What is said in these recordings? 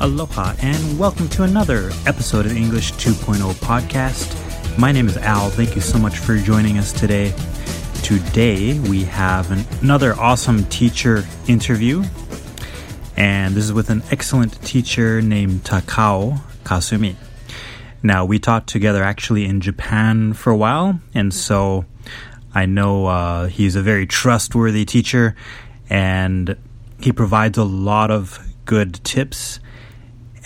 Aloha, and welcome to another episode of English 2.0 podcast. My name is Al. Thank you so much for joining us today. Today, we have an, another awesome teacher interview, and this is with an excellent teacher named Takao Kasumi. Now, we taught together actually in Japan for a while, and so I know uh, he's a very trustworthy teacher, and he provides a lot of good tips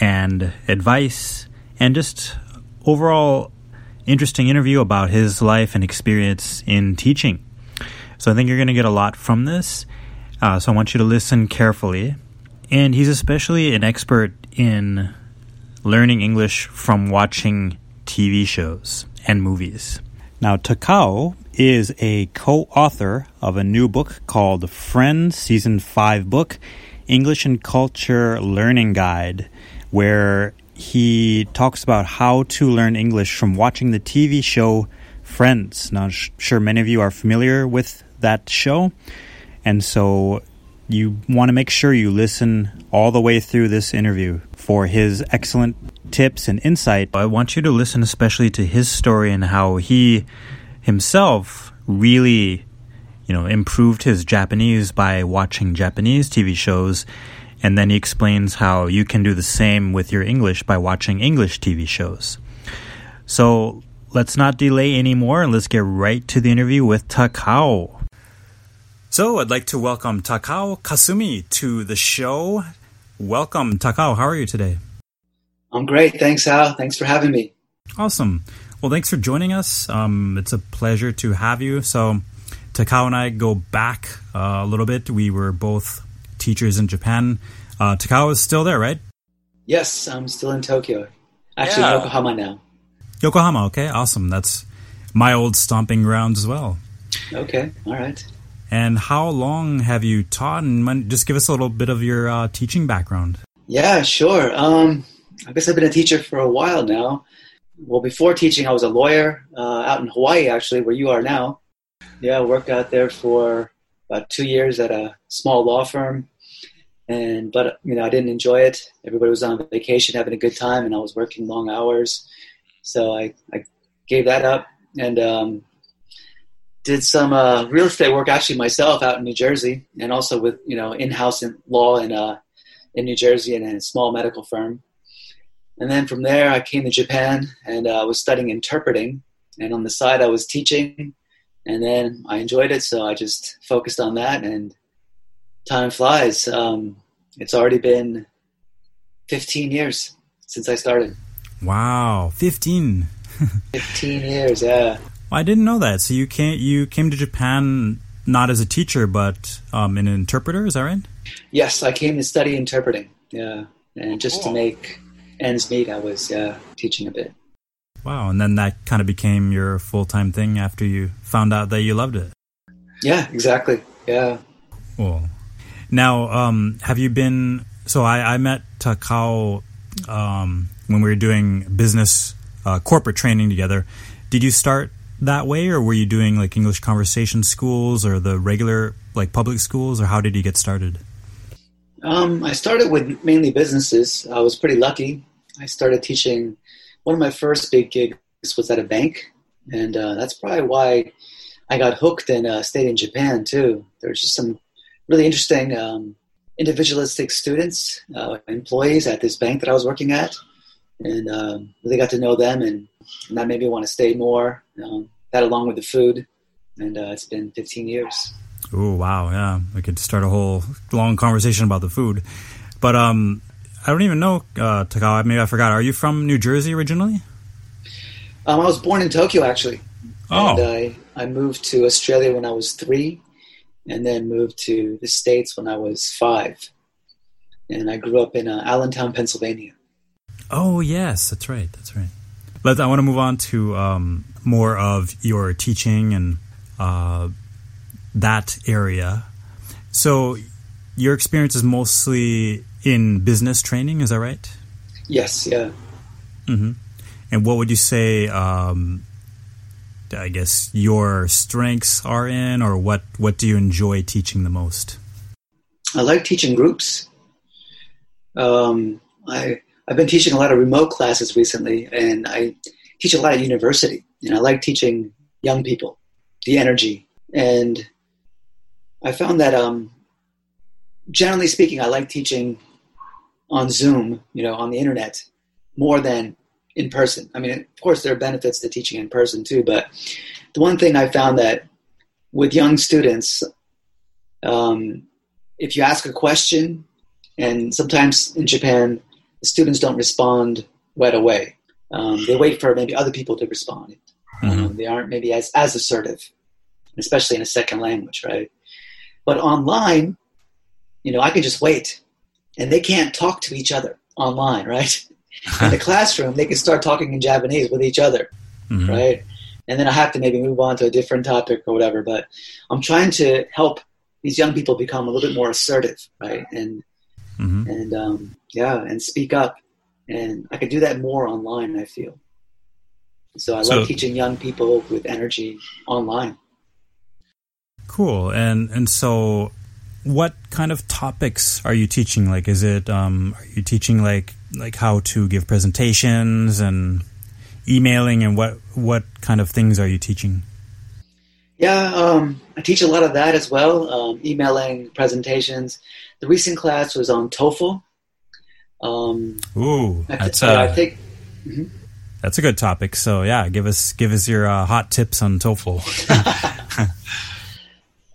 and advice and just overall interesting interview about his life and experience in teaching. So I think you're going to get a lot from this. Uh, so I want you to listen carefully. And he's especially an expert in learning English from watching TV shows and movies. Now, Takao is a co author of a new book called Friends Season 5 book English and Culture Learning Guide where he talks about how to learn English from watching the TV show Friends. Now, I'm sure many of you are familiar with that show, and so you want to make sure you listen all the way through this interview for his excellent tips and insight. I want you to listen especially to his story and how he himself really, you know, improved his Japanese by watching Japanese TV shows and then he explains how you can do the same with your English by watching English TV shows. So let's not delay anymore and let's get right to the interview with Takao. So I'd like to welcome Takao Kasumi to the show. Welcome, Takao. How are you today? I'm great. Thanks, Al. Thanks for having me. Awesome. Well, thanks for joining us. Um, it's a pleasure to have you. So, Takao and I go back uh, a little bit. We were both teachers in Japan. Uh, Takao is still there, right? Yes, I'm still in Tokyo. Actually, yeah. Yokohama now. Yokohama, okay, awesome. That's my old stomping grounds as well. Okay, all right. And how long have you taught? And just give us a little bit of your uh, teaching background. Yeah, sure. Um, I guess I've been a teacher for a while now. Well, before teaching, I was a lawyer uh, out in Hawaii, actually, where you are now. Yeah, I worked out there for about two years at a small law firm and but you know I didn't enjoy it. Everybody was on vacation, having a good time, and I was working long hours. So I, I gave that up and um, did some uh, real estate work actually myself out in New Jersey, and also with you know in-house in law in uh, in New Jersey and a small medical firm. And then from there, I came to Japan and uh, I was studying interpreting. And on the side, I was teaching. And then I enjoyed it, so I just focused on that and time flies. Um, it's already been 15 years since I started. Wow, 15. 15 years, yeah. Well, I didn't know that. So you came you came to Japan not as a teacher but um, an interpreter, is that right? Yes, I came to study interpreting. Yeah, and just to make ends meet, I was uh, teaching a bit. Wow, and then that kind of became your full time thing after you found out that you loved it. Yeah, exactly. Yeah. Cool. Now, um, have you been? So I, I met Takao um, when we were doing business uh, corporate training together. Did you start that way, or were you doing like English conversation schools or the regular like public schools, or how did you get started? Um, I started with mainly businesses. I was pretty lucky. I started teaching. One of my first big gigs was at a bank, and uh, that's probably why I got hooked and uh, stayed in Japan too. There was just some really interesting um, individualistic students, uh, employees at this bank that I was working at, and um, really got to know them, and, and that made me want to stay more. Um, that along with the food, and uh, it's been 15 years. Oh wow, yeah, we could start a whole long conversation about the food, but um, I don't even know uh, Takao. Maybe I forgot. Are you from New Jersey originally? Um, I was born in Tokyo, actually. Oh. And I, I moved to Australia when I was three and then moved to the States when I was five. And I grew up in uh, Allentown, Pennsylvania. Oh, yes, that's right. That's right. Let I want to move on to um, more of your teaching and uh, that area. So, your experience is mostly in business training, is that right? Yes, yeah. Mm-hmm. And what would you say um, I guess your strengths are in, or what what do you enjoy teaching the most? I like teaching groups. Um, I I've been teaching a lot of remote classes recently, and I teach a lot at university. And I like teaching young people the energy. And I found that, um, generally speaking, I like teaching on Zoom, you know, on the internet, more than in person. I mean, of course, there are benefits to teaching in person too, but the one thing I found that with young students, um, if you ask a question, and sometimes in Japan, the students don't respond right away. Um, they wait for maybe other people to respond. Mm-hmm. Um, they aren't maybe as, as assertive, especially in a second language, right? But online, you know, I can just wait, and they can't talk to each other online, right? In the classroom, they can start talking in Japanese with each other, mm-hmm. right? And then I have to maybe move on to a different topic or whatever. But I'm trying to help these young people become a little bit more assertive, right? And mm-hmm. and um, yeah, and speak up. And I could do that more online. I feel. So I so, love teaching young people with energy online. Cool. And and so what kind of topics are you teaching? Like is it um are you teaching like like how to give presentations and emailing and what what kind of things are you teaching? Yeah, um, I teach a lot of that as well. Um, emailing presentations. The recent class was on TOEFL. Um, Ooh, that's uh, I think. Mm-hmm. That's a good topic. So yeah, give us give us your uh, hot tips on TOEFL.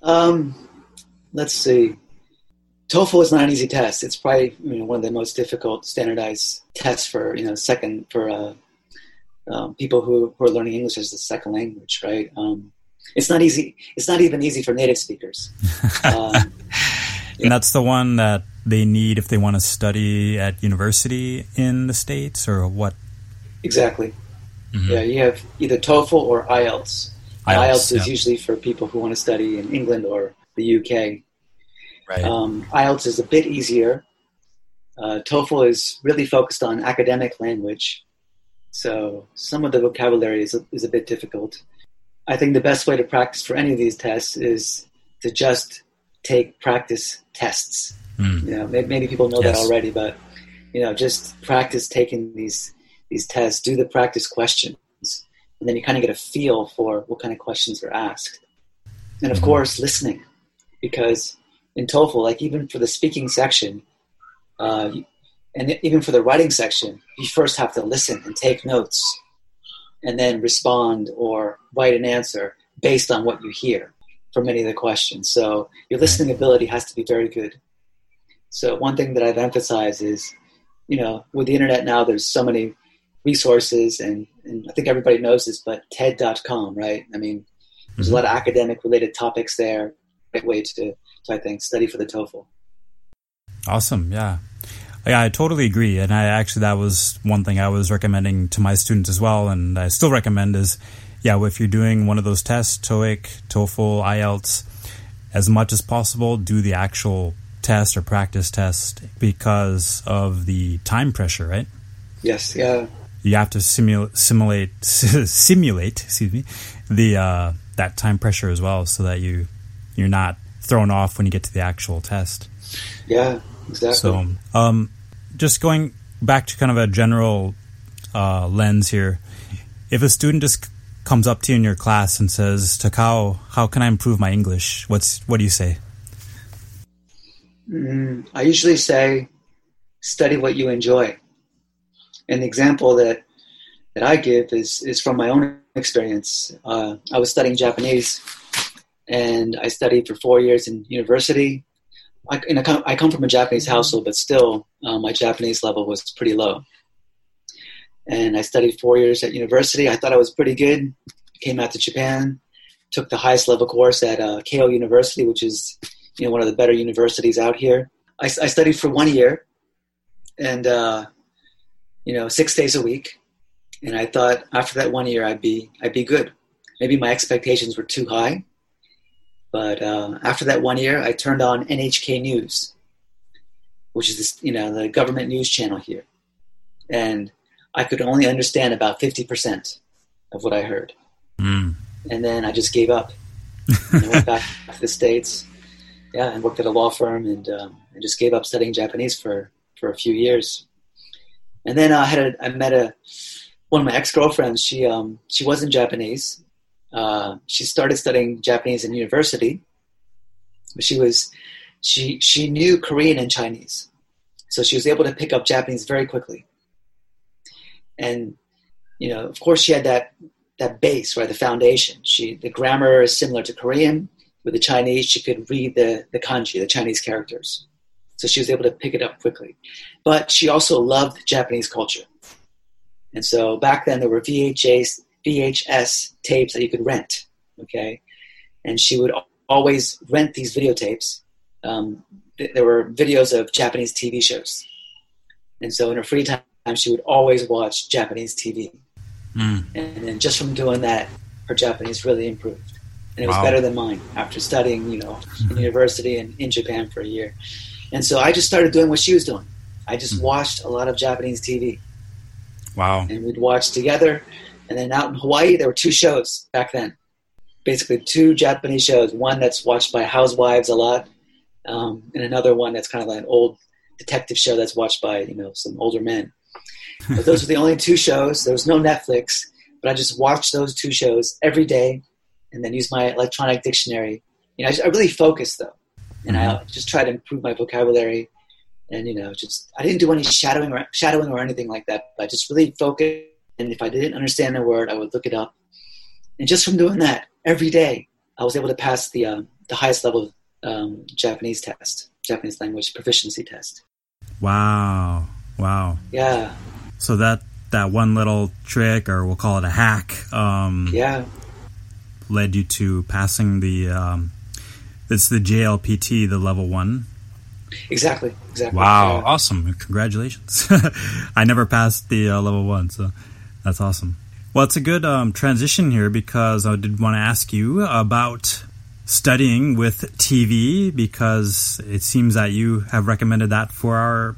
um, let's see. TOEFL is not an easy test. It's probably you know, one of the most difficult standardized tests for you know second for uh, um, people who, who are learning English as a second language, right? Um, it's not easy. It's not even easy for native speakers. Um, and that's the one that they need if they want to study at university in the states, or what? Exactly. Mm-hmm. Yeah, you have either TOEFL or IELTS. IELTS, IELTS is yeah. usually for people who want to study in England or the UK. Right. Um, IELTS is a bit easier. Uh, TOEFL is really focused on academic language, so some of the vocabulary is a, is a bit difficult. I think the best way to practice for any of these tests is to just take practice tests. Mm. You know, maybe, maybe people know yes. that already, but you know, just practice taking these these tests. Do the practice questions, and then you kind of get a feel for what kind of questions are asked. And of mm-hmm. course, listening, because in TOEFL, like even for the speaking section, uh, and even for the writing section, you first have to listen and take notes and then respond or write an answer based on what you hear for many of the questions. So your listening ability has to be very good. So one thing that I've emphasized is, you know, with the internet now, there's so many resources, and, and I think everybody knows this, but TED.com, right? I mean, there's a lot of academic related topics there. Great way to, to I think, study for the TOEFL. Awesome. Yeah. Yeah, I totally agree. And I actually, that was one thing I was recommending to my students as well. And I still recommend is, yeah, if you're doing one of those tests, TOEIC, TOEFL, IELTS, as much as possible, do the actual test or practice test because of the time pressure, right? Yes. Yeah. You have to simulate, simulate, simulate, excuse me, the, uh, that time pressure as well so that you, you're not thrown off when you get to the actual test. Yeah, exactly. So, um, just going back to kind of a general uh, lens here, if a student just comes up to you in your class and says, "Takao, how can I improve my English?" What's what do you say? Mm, I usually say, study what you enjoy. An example that that I give is is from my own experience. Uh, I was studying Japanese, and I studied for four years in university. I, I, come, I come from a Japanese household, but still, uh, my Japanese level was pretty low. And I studied four years at university. I thought I was pretty good. Came out to Japan, took the highest level course at uh, Keio University, which is you know one of the better universities out here. I, I studied for one year, and uh, you know six days a week. And I thought after that one year, I'd be I'd be good. Maybe my expectations were too high, but uh, after that one year, I turned on NHK News, which is this, you know the government news channel here, and I could only understand about fifty percent of what I heard. Mm. And then I just gave up. and I went back to the states, yeah, and worked at a law firm, and um, I just gave up studying Japanese for for a few years. And then I had a, I met a one of my ex girlfriends. She um, she wasn't Japanese. Uh, she started studying Japanese in university, but she was she she knew Korean and Chinese, so she was able to pick up Japanese very quickly. And you know, of course, she had that that base, right, the foundation. She the grammar is similar to Korean. With the Chinese, she could read the the kanji, the Chinese characters, so she was able to pick it up quickly. But she also loved Japanese culture, and so back then there were VHS VHS tapes that you could rent. Okay, and she would always rent these videotapes. Um, th- there were videos of Japanese TV shows, and so in her free time, she would always watch Japanese TV. Mm. And then just from doing that, her Japanese really improved, and it was Wow. better than mine after studying, you know, in university and in Japan for a year. And so I just started doing what she was doing. I just watched a lot of Japanese TV Wow. and we'd watch together. And then out in Hawaii, there were two shows back then. Basically, two Japanese shows. One that's watched by housewives a lot, um, and another one that's kind of like an old detective show that's watched by you know some older men. But those were the only two shows. There was no Netflix, but I just watched those two shows every day, and then used my electronic dictionary. You know, I, I really focused though, and I just tried to improve my vocabulary. And you know, just I didn't do any shadowing or shadowing or anything like that. But I just really focused and if I didn't understand a word, I would look it up. And just from doing that every day, I was able to pass the um, the highest level um, Japanese test, Japanese language proficiency test. Wow. Wow. Yeah, So that that one little trick, or we'll call it a hack, um, yeah, led you to passing the. Um, it's the JLPT, the level one. exactly, exactly. Wow, Yeah. awesome! Congratulations. I never passed the uh, level one, so that's awesome. Well, it's a good um, transition here because I did want to ask you about studying with TV because it seems that you have recommended that for our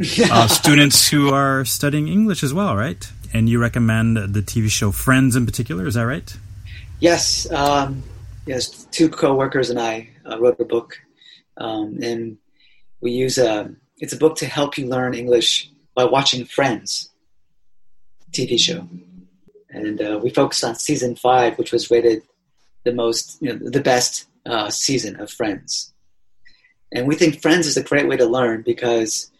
uh, students who are studying English as well, right? And you recommend the TV show Friends in particular, is that right? Yes, um, yes. Two coworkers and I uh, wrote a book, um, and we use a. It's a book to help you learn English by watching Friends TV show, and uh, we focused on season five, which was rated the most, you know, the best uh, season of Friends. And we think Friends is a great way to learn because,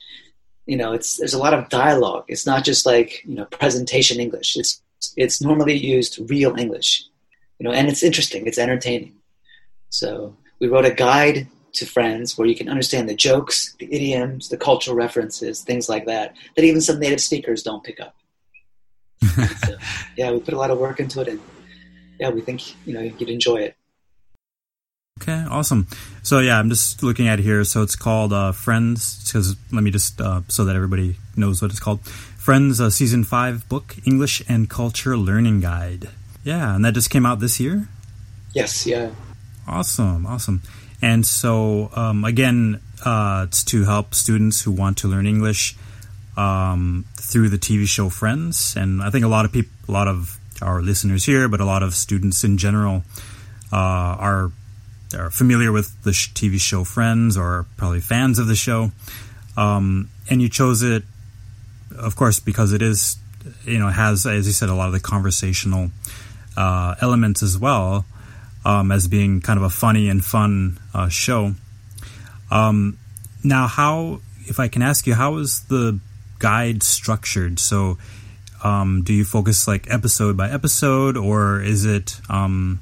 you know, it's there's a lot of dialogue. It's not just like you know presentation English. It's it's normally used real English you know, and it's interesting, it's entertaining. So we wrote a guide to friends where you can understand the jokes, the idioms, the cultural references, things like that, that even some native speakers don't pick up. So, yeah, we put a lot of work into it, and yeah, we think you know you'd enjoy it. Okay, awesome. So yeah, I'm just looking at it here. So it's called uh, Friends. Because let me just uh, so that everybody knows what it's called. Friends, uh, season five book, English and Culture Learning Guide. Yeah, and that just came out this year. Yes, yeah, Awesome, awesome. And so um, again, uh, it's to help students who want to learn English um, through the TV show Friends. And I think a lot of people, a lot of our listeners here, but a lot of students in general uh, are are familiar with the sh- TV show Friends or probably fans of the show. Um, and you chose it, of course, because it is, you know, has as you said a lot of the conversational uh, elements as well um, as being kind of a funny and fun uh, show. Um, now, how, if I can ask you, how is the guide structured? So, um, do you focus like episode by episode, or is it? Um,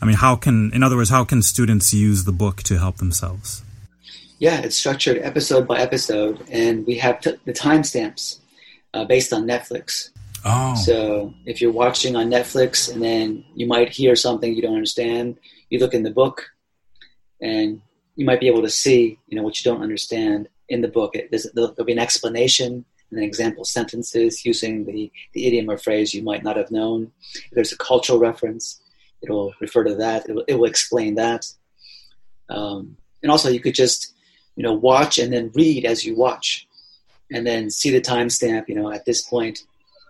I mean, how can, in other words, how can students use the book to help themselves? yeah. It's structured episode by episode, and we have t- the timestamps uh, based on Netflix. Oh, So if you're watching on Netflix and then you might hear something you don't understand, you look in the book, and you might be able to see, you know, what you don't understand in the book. It, there'll, there'll be an explanation and then example sentences using the, the idiom or phrase you might not have known. If there's a cultural reference, it'll refer to that. It will, it will explain that. Um, and also, you could just, you know, watch and then read as you watch, and then see the timestamp. You know, at this point,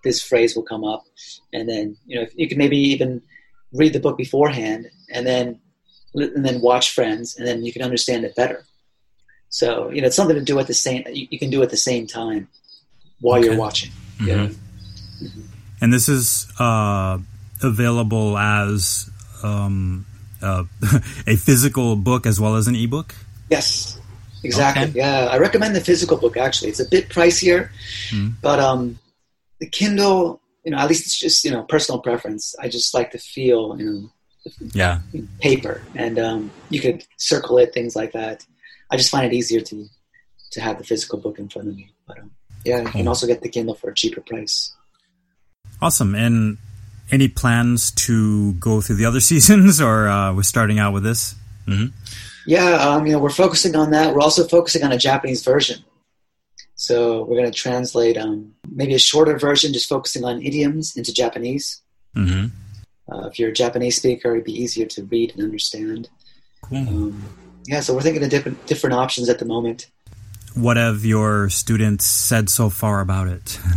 this phrase will come up, and then you know you can maybe even read the book beforehand, and then and then watch Friends, and then you can understand it better. So you know, it's something to do at the same. You, can do at the same time. while Okay. you're watching. Mhm. Yeah. And this is uh, available as um, uh, a physical book as well as an ebook. Yes, exactly. Okay. Yeah, I recommend the physical book. Actually, it's a bit pricier, Mhm. but um, the Kindle, you know, at least it's just you know personal preference. I just like to feel you know Yeah. paper, and um, you could circle it, things like that. I just find it easier to to have the physical book in front of me. But um, yeah, you can also get the Kindle for a cheaper price. Awesome. And any plans to go through the other seasons, or uh, we're starting out with this? hmm Yeah, um, you know, we're focusing on that. We're also focusing on a Japanese version. So we're going to translate um, maybe a shorter version, just focusing on idioms into Japanese. hmm Uh, if you're a Japanese speaker, it'd be easier to read and understand. Cool. Um, yeah, so we're thinking of different different options at the moment. What have your students said so far about it?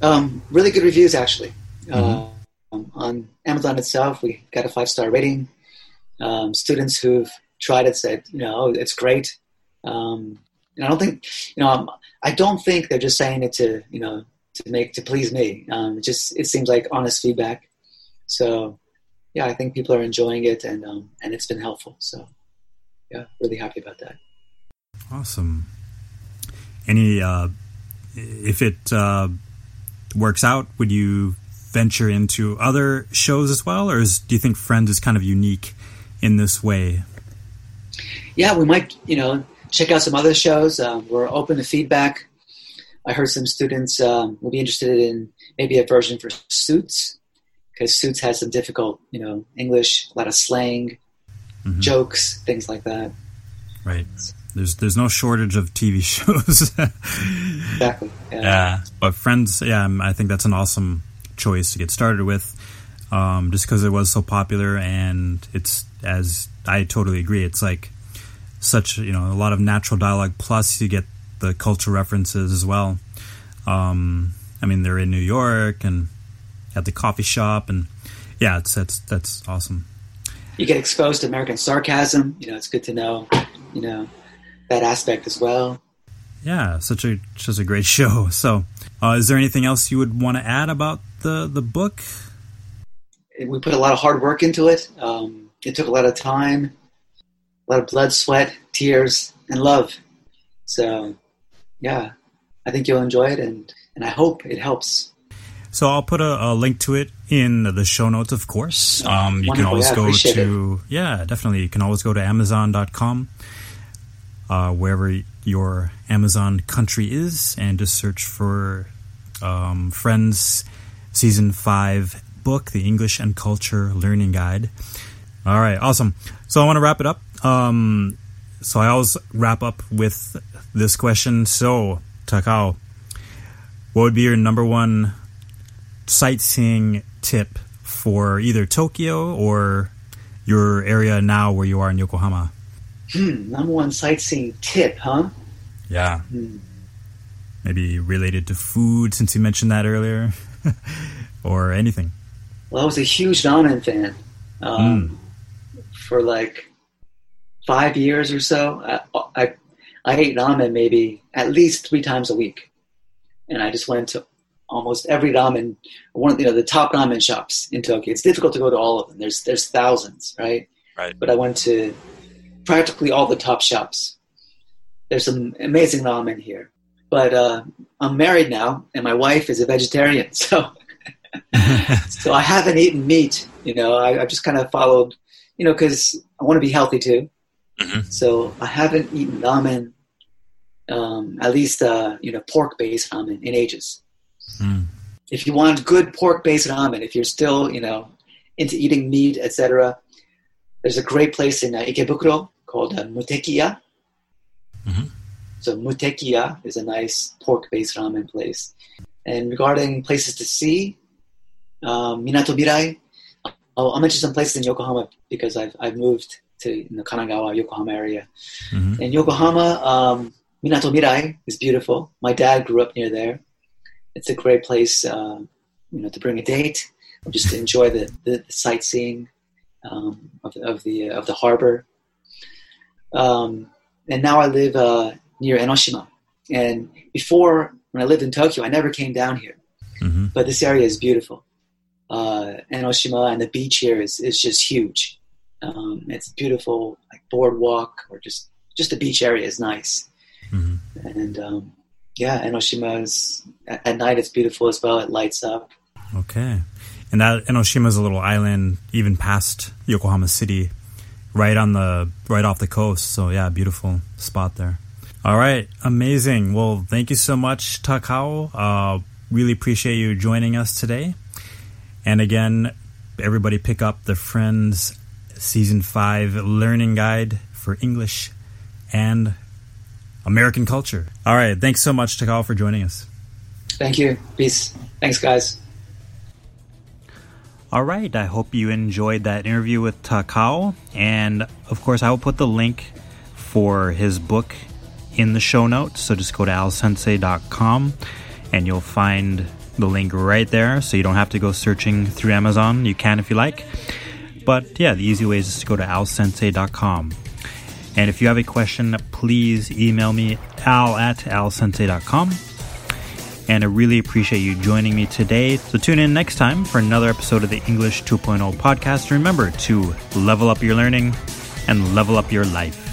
Um, really good reviews, actually. Mhm. Uh, um, on Amazon itself, we got a five star rating. Um, students who've tried it said, you know, "Oh, it's great. Um, and I don't think, you know, um, I don't think they're just saying it to, you know, to make to please me. Um, it just it seems like honest feedback. So, yeah, I think people are enjoying it, and um, and it's been helpful. So, yeah, really happy about that. Awesome. Any, uh, if it uh, works out, would you venture into other shows as well, or is, do you think Friends is kind of unique in this way? yeah, we might, you know, check out some other shows. Um, we're open to feedback. I heard some students um, will be interested in maybe a version for Suits because Suits has some difficult, you know, English, a lot of slang, Mhm. jokes, things like that. Right. There's there's no shortage of TV shows. Exactly. Yeah. Yeah, but Friends, yeah, um, I think that's an awesome choice to get started with, um, just because it was so popular and it's as I totally agree. It's like such you know a lot of natural dialogue plus you get the culture references as well. Um, I mean, they're in New York and at the coffee shop, and yeah, it's that's that's awesome. You get exposed to American sarcasm. You know, it's good to know, you know, that aspect as well. Yeah, such a such a great show. So, uh, is there anything else you would want to add about the the book? we put a lot of hard work into it. Um, it took a lot of time, a lot of blood, sweat, tears, and love. So, yeah, I think you'll enjoy it, and, and I hope it helps. So I'll put a, a link to it in the show notes, of course. Um, you can always Yeah, go to yeah, definitely. You can always go to Amazon.com, uh, wherever your Amazon country is, and just search for um, Friends Season Five book, the English and Culture Learning Guide. All right, awesome. So I want to wrap it up. Um, so I always wrap up with this question. So Takao, what would be your number one sightseeing tip for either Tokyo or your area now where you are in Yokohama? Hmm, number one sightseeing tip, huh? Yeah. Hmm. Maybe related to food, since you mentioned that earlier, or anything. Well, I was a huge ramen fan um, for like five years or so. I, I I ate ramen maybe at least three times a week, and I just went to almost every ramen, one of you know the top ramen shops in Tokyo. It's difficult to go to all of them. There's there's thousands, right? Right. But I went to practically all the top shops. There's some amazing ramen here, but uh, I'm married now, and my wife is a vegetarian, so so I haven't eaten meat. You know, I, I've just kind of followed, you know, because I want to be healthy too. Mhm. So I haven't eaten ramen, um, at least uh, you know, pork-based ramen in ages. Mm. If you want good pork-based ramen, if you're still, you know, into eating meat, etc., there's a great place in uh, Ikebukuro called uh, Mutekiya. Mhm. So Mutekiya is a nice pork-based ramen place. And regarding places to see, um, Minato Mirai. I'll, I'll mention some places in Yokohama because I've I've moved to in the Kanagawa, Yokohama area. Mhm. In Yokohama, um, Minato Mirai is beautiful. My dad grew up near there. It's a great place, uh, you know, to bring a date just to enjoy the, the, sightseeing um, of, of the of the harbor. Um, and now I live uh, near Enoshima. And before when I lived in Tokyo, I never came down here, hmm but this area is beautiful. Uh, Enoshima and the beach here is, is just huge. Um, it's beautiful, like boardwalk or just just the beach area is nice. hmm And um, yeah, Enoshima is at, night it's beautiful as well. It lights up. Okay. And that Enoshima is a little island, even past Yokohama City, right on the right off the coast. So yeah, beautiful spot there. All right, amazing. Well, thank you so much, Takao. Uh, really appreciate you joining us today. And again, everybody pick up the Friends Season Five Learning Guide for English and American culture. All right, thanks so much, Takao, for joining us. Thank you. Peace. Thanks, guys. All right, I hope you enjoyed that interview with Takao. And of course, I will put the link for his book in the show notes. So just go to alsensei.com and you'll find the link right there. So you don't have to go searching through Amazon. You can if you like. But yeah, the easy way is just to go to alsensei.com. And if you have a question, please email me al at alsensei.com and I really appreciate you joining me today. So tune in next time for another episode of the English 2.0 podcast. Remember to level up your learning and level up your life.